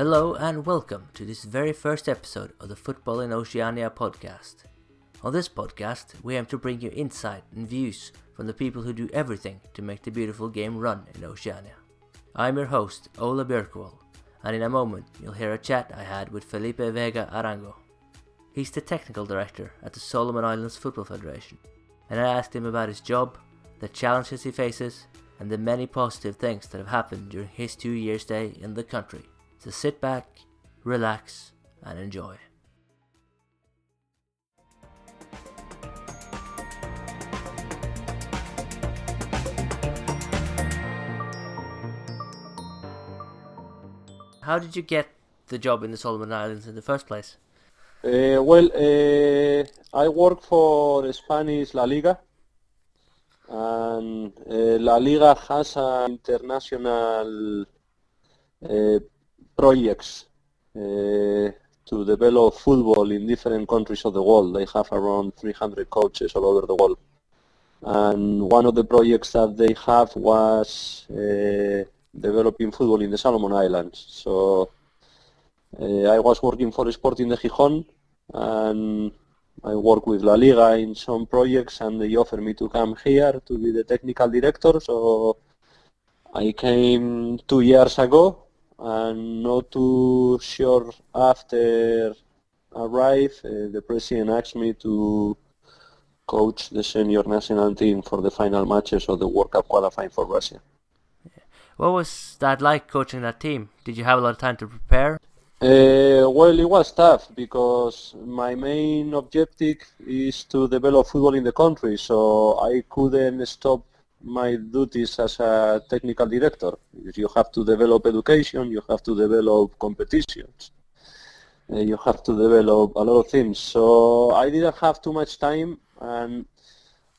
Hello and welcome to this very first episode of the Football in Oceania podcast. On this podcast, we aim to bring you insight and views from the people who do everything to make the beautiful game run in Oceania. I'm your host, Ola Björkwall, and in a moment you'll hear a chat I had with Felipe Vega Arango. He's the technical director at the Solomon Islands Football Federation, and I asked him about his job, the challenges he faces, and the many positive things that have happened during his two year stay in the country. So sit back, relax, and enjoy. How did you get the job in the Solomon Islands in the first place? Uh, well, uh, I work for Spanish La Liga, and uh, La Liga has an international uh, projects uh, to develop football in different countries of the world. They have around 300 coaches all over the world. And one of the projects that they have was uh, developing football in the Solomon Islands. So uh, I was working for Sporting de Gijón and I work with La Liga in some projects and they offered me to come here to be the technical director. So I came two years ago and not too sure after arrive, uh, the president asked me to coach the senior national team for the final matches of the World Cup qualifying for Russia. What was that like coaching that team? Did you have a lot of time to prepare? Uh, well, it was tough because my main objective is to develop football in the country, so I couldn't stop my duties as a technical director. You have to develop education, you have to develop competitions, you have to develop a lot of things. So I didn't have too much time and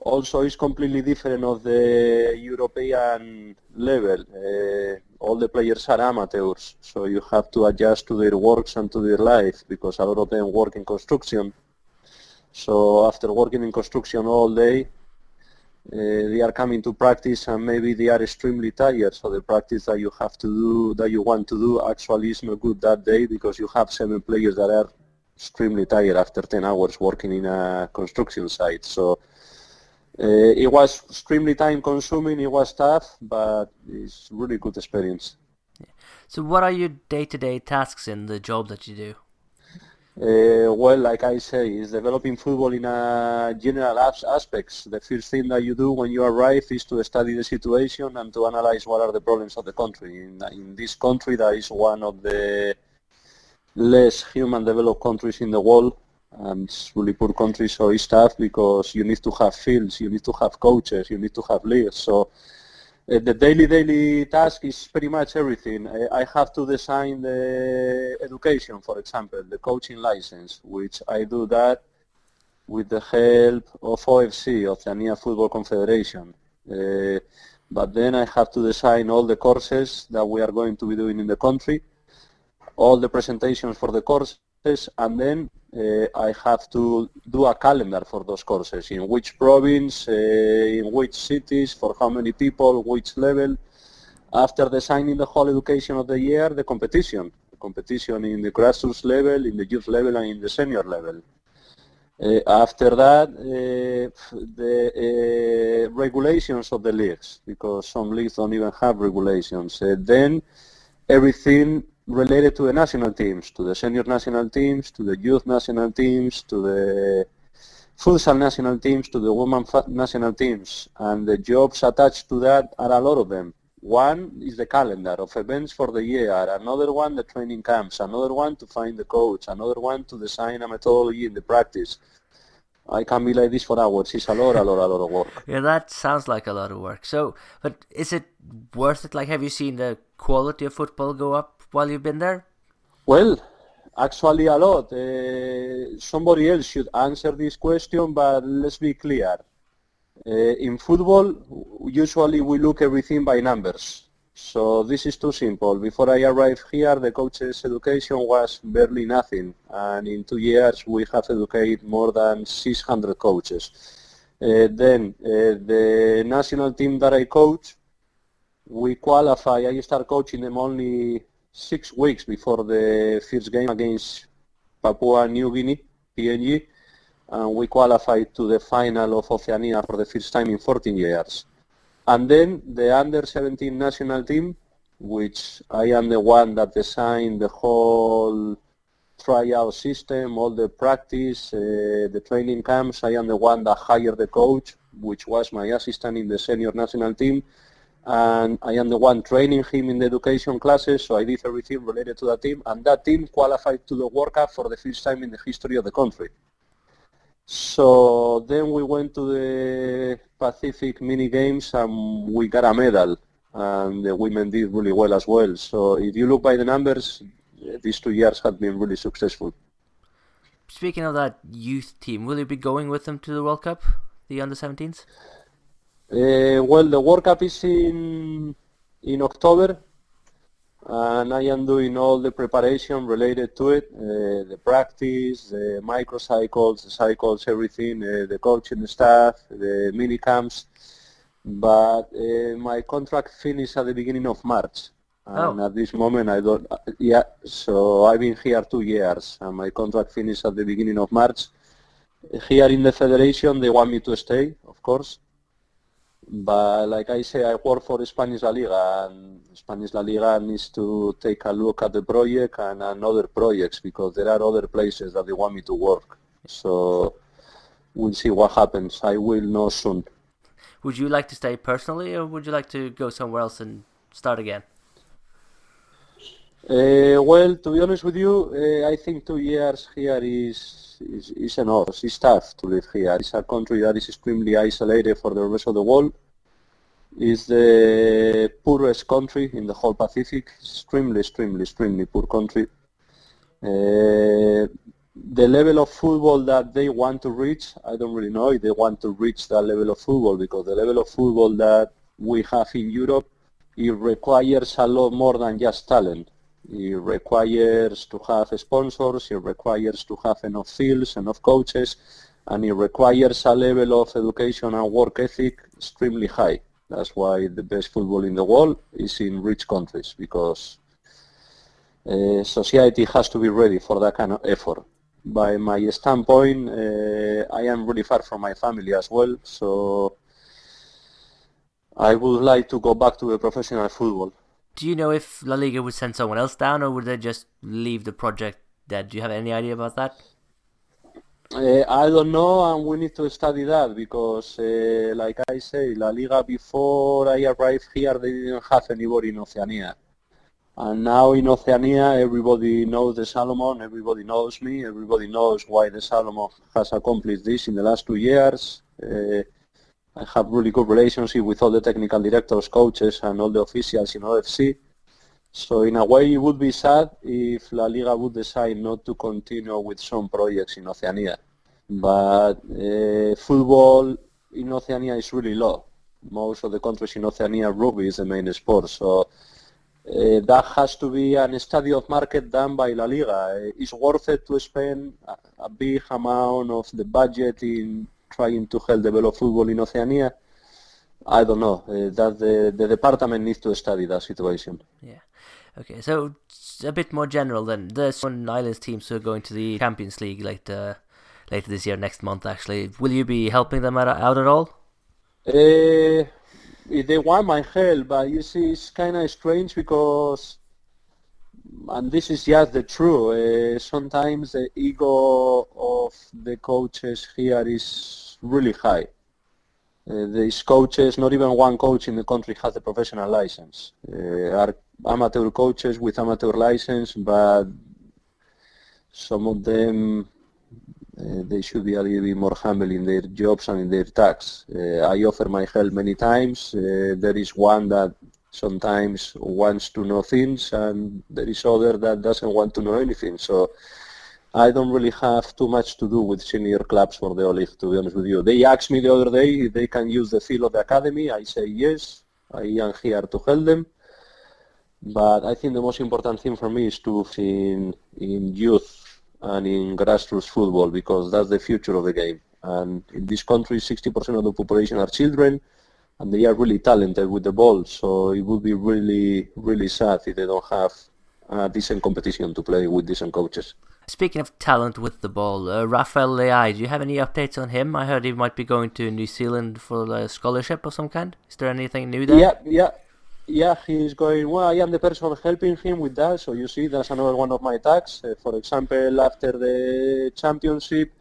also it's completely different of the European level. Uh, all the players are amateurs, so you have to adjust to their works and to their life because a lot of them work in construction. So after working in construction all day, they are coming to practice and maybe they are extremely tired. So the practice that you have to do, that you want to do, actually is not good that day because you have seven players that are extremely tired after 10 hours working in a construction site. So uh, it was extremely time consuming, it was tough, but it's really good experience. So what are your day-to-day tasks in the job that you do? Uh, well, like I say, is developing football in a general as- aspects. The first thing that you do when you arrive is to study the situation and to analyze what are the problems of the country. In, in this country, that is one of the less human developed countries in the world. And it's really poor country, so it's tough because you need to have fields, you need to have coaches, you need to have leagues. So uh, the daily daily task is pretty much everything. I, I, have to design the education, for example, the coaching license, which I do that with the help of OFC, Oceania Football Confederation. Uh, but then I have to design all the courses that we are going to be doing in the country, all the presentations for the courses, and then uh, I have to do a calendar for those courses, in which province, uh, in which cities, for how many people, which level. After designing the whole education of the year, the competition. The competition in the grassroots level, in the youth level, and in the senior level. Uh, after that, uh, the uh, regulations of the leagues, because some leagues don't even have regulations. Uh, then everything related to the national teams, to the senior national teams, to the youth national teams, to the futsal national teams, to the women national teams. And the jobs attached to that are a lot of them. One is the calendar of events for the year, another one the training camps, another one to find the coach, another one to design a methodology in the practice. I can be like this for hours. It's a lot, a lot, a lot of work. Yeah, that sounds like a lot of work. So, but is it worth it? Like, have you seen the quality of football go up while you've been there? Well, actually a lot. Uh, somebody else should answer this question, but let's be clear. Uh, in football, usually we look everything by numbers. So this is too simple. Before I arrived here, the coach's education was barely nothing. And in two years, we have educated more than 600 coaches. Uh, then uh, the national team that I coach, we qualify. I start coaching them only six weeks before the first game against Papua New Guinea, PNG, and we qualified to the final of Oceania for the first time in 14 years. And then the under 17 national team, which I am the one that designed the whole tryout system, all the practice, uh, the training camps. I am the one that hired the coach, which was my assistant in the senior national team. And I am the one training him in the education classes, so I did everything related to that team. And that team qualified to the World Cup for the first time in the history of the country. So then we went to the Pacific mini games and we got a medal and the women did really well as well. So if you look by the numbers, eh, these two years have been really successful. Speaking of that youth team, will you be going with them to the World Cup, the under 17s? Uh, well, the World Cup is in in October, and I am doing all the preparation related to it, uh, the practice, the microcycles, the cycles, everything, uh, the coaching staff, the mini camps. But uh, my contract finished at the beginning of March. And oh. at this moment, I don't. Uh, yeah, so I've been here two years, and my contract finished at the beginning of March. Here in the federation, they want me to stay, of course. But like I say, I work for Spanish La Liga, and Spanish La Liga needs to take a look at the project and, and other projects because there are other places that they want me to work. So we'll see what happens. I will know soon. Would you like to stay personally, or would you like to go somewhere else and start again? Uh, well, to be honest with you, uh, I think two years here is, is, is enough. It's tough to live here. It's a country that is extremely isolated for the rest of the world. It's the poorest country in the whole Pacific. It's Extremely, extremely, extremely poor country. Uh, the level of football that they want to reach, I don't really know if they want to reach that level of football because the level of football that we have in Europe, it requires a lot more than just talent it requires to have sponsors, it requires to have enough fields, enough coaches, and it requires a level of education and work ethic extremely high. That's why the best football in the world is in rich countries because uh, society has to be ready for that kind of effort. By my standpoint, uh, I am really far from my family as well, so I would like to go back to the professional football do you know if La Liga would send someone else down, or would they just leave the project dead? Do you have any idea about that? Uh, I don't know, and we need to study that because, uh, like I say, La Liga before I arrived here, they didn't have anybody in Oceania. And now in Oceania, everybody knows the Salomon, everybody knows me, everybody knows why the Salomon has accomplished this in the last two years. Uh, I have really good relationship with all the technical directors, coaches, and all the officials in OFC. So in a way, it would be sad if La Liga would decide not to continue with some projects in Oceania. But uh, football in Oceania is really low. Most of the countries in Oceania, rugby is the main sport. So uh, that has to be a study of market done by La Liga. It's worth it to spend a big amount of the budget in trying to help develop football in Oceania. I don't know. Uh, that the, the department needs to study that situation. Yeah. Okay, so a bit more general then. The Solomon Islands teams who are going to the Champions League later, later this year, next month actually. Will you be helping them out, out at all? Uh, if they want my help, but you see, it's kind of strange because and this is just the truth. Uh, sometimes the ego of the coaches here is really high. Uh, these coaches, not even one coach in the country has a professional license. Uh, are amateur coaches with amateur license, but some of them uh, they should be a little bit more humble in their jobs and in their tasks. Uh, I offer my help many times. Uh, there is one that sometimes wants to know things and there is other that doesn't want to know anything. So I don't really have too much to do with senior clubs for the O-League, to be honest with you. They asked me the other day if they can use the field of the academy. I say yes. I am here to help them. But I think the most important thing for me is to in, in youth and in grassroots football because that's the future of the game. And in this country, 60% of the population are children and they are really talented with the ball. So it would be really, really sad if they don't have a decent competition to play with decent coaches. Speaking of talent with the ball, uh, Rafael Lea'i, do you have any updates on him? I heard he might be going to New Zealand for a scholarship of some kind. Is there anything new there? Yeah, yeah. Yeah, he's going, well, I am the person helping him with that, so you see, that's another one of my tasks. Uh, for example, after the championship,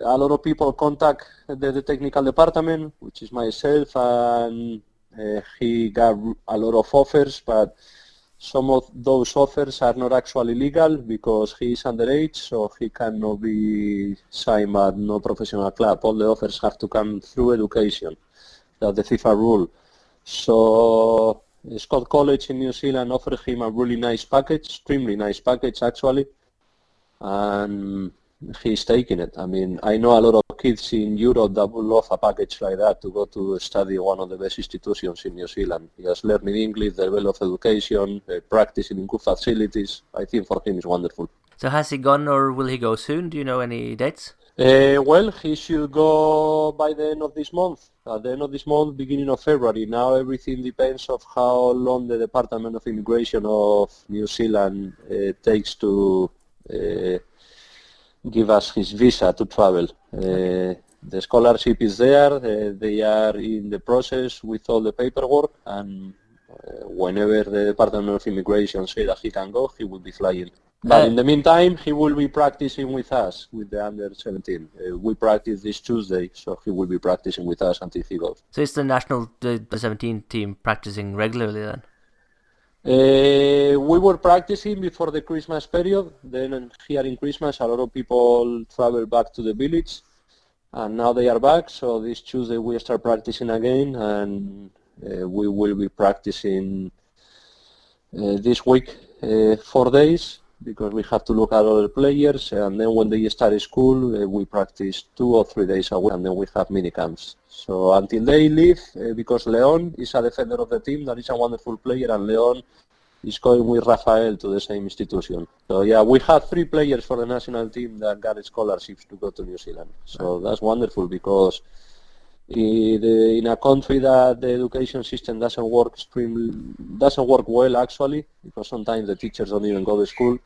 a lot of people contact the, the technical department, which is myself, and uh, he got a lot of offers, but some of those offers are not actually legal because he is underage, so he cannot be signed at no professional club. All the offers have to come through education. That's the FIFA rule. So Scots College in New Zealand offered him a really nice package, extremely nice package actually, and he's taking it. I mean, I know a lot of kids in Europe that would love a package like that to go to study one of the best institutions in New Zealand. He has learning English, the level of education, uh, practicing in good facilities. I think for him it's wonderful. So has he gone or will he go soon? Do you know any dates? Uh, well, he should go by the end of this month. At the end of this month, beginning of February. Now everything depends of how long the Department of Immigration of New Zealand uh, takes to uh, give us his visa to travel. Uh, the scholarship is there. Uh, they are in the process with all the paperwork, and uh, whenever the Department of Immigration say that he can go, he will be flying. But in the meantime, he will be practicing with us, with the under 17. Uh, we practice this Tuesday, so he will be practicing with us until he goes. So it's the national the 17 team practicing regularly then? Uh, we were practicing before the Christmas period. Then here in Christmas, a lot of people travel back to the village, and now they are back. So this Tuesday we start practicing again, and uh, we will be practicing uh, this week four days because we have to look at other players. And then when they start school, uh, we practice two or three days a week, and then we have mini camps. So until they leave, uh, because Leon is a defender of the team, that is a wonderful player, and Leon is going with Rafael to the same institution. So yeah, we have three players for the national team that got scholarships to go to New Zealand. So that's wonderful because in a country that the education system doesn't work extremely, doesn't work well actually, because sometimes the teachers don't even go to school.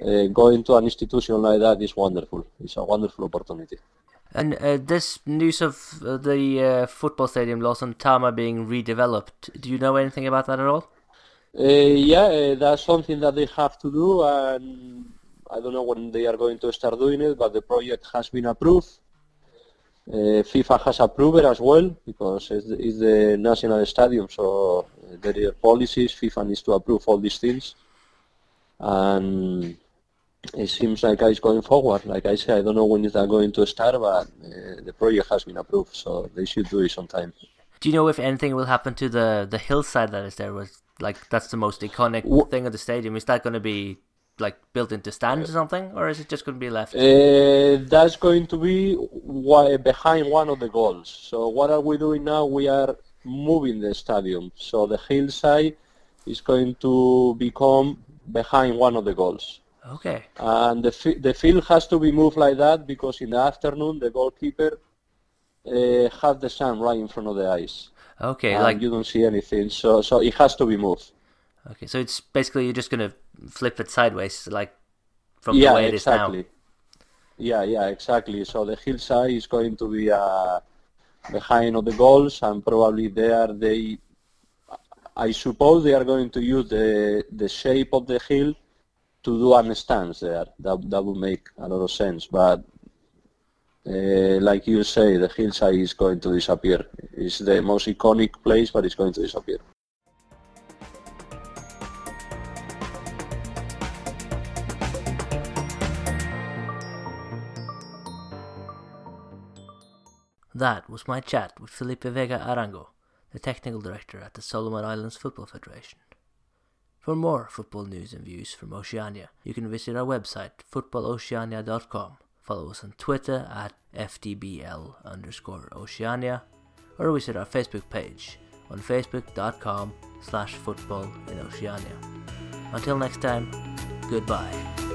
Uh, going to an institution like that is wonderful. It's a wonderful opportunity. And uh, this news of uh, the uh, football stadium Lawson Tama being redeveloped, do you know anything about that at all? Uh, yeah, uh, that's something that they have to do, and I don't know when they are going to start doing it, but the project has been approved. Uh, FIFA has approved it as well because it's, it's the national stadium, so there are policies. FIFA needs to approve all these things, and it seems like it's going forward. Like I said, I don't know when it's going to start, but uh, the project has been approved, so they should do it sometime. Do you know if anything will happen to the the hillside that is there? Was like that's the most iconic what? thing of the stadium. Is that going to be like built into stands or something, or is it just going to be left? Uh, that's going to be behind one of the goals. So what are we doing now? We are moving the stadium. So the hillside is going to become behind one of the goals. Okay. And the the field has to be moved like that because in the afternoon the goalkeeper uh, has the sun right in front of the eyes. Okay, and like you don't see anything, so so it has to be moved. Okay, so it's basically you're just gonna flip it sideways, like from yeah, the way it exactly. is now. Yeah, yeah, exactly. So the hillside is going to be uh, behind of the goals, and probably there they, I suppose they are going to use the the shape of the hill to do an stance there. That that would make a lot of sense, but uh, like you say, the hillside is going to disappear. It's the most iconic place, but it's going to disappear. That was my chat with Felipe Vega Arango, the technical director at the Solomon Islands Football Federation. For more football news and views from Oceania, you can visit our website, footballoceania.com. Follow us on Twitter at FDBL underscore Oceania or visit our Facebook page on facebook.com slash football in Oceania. Until next time, goodbye.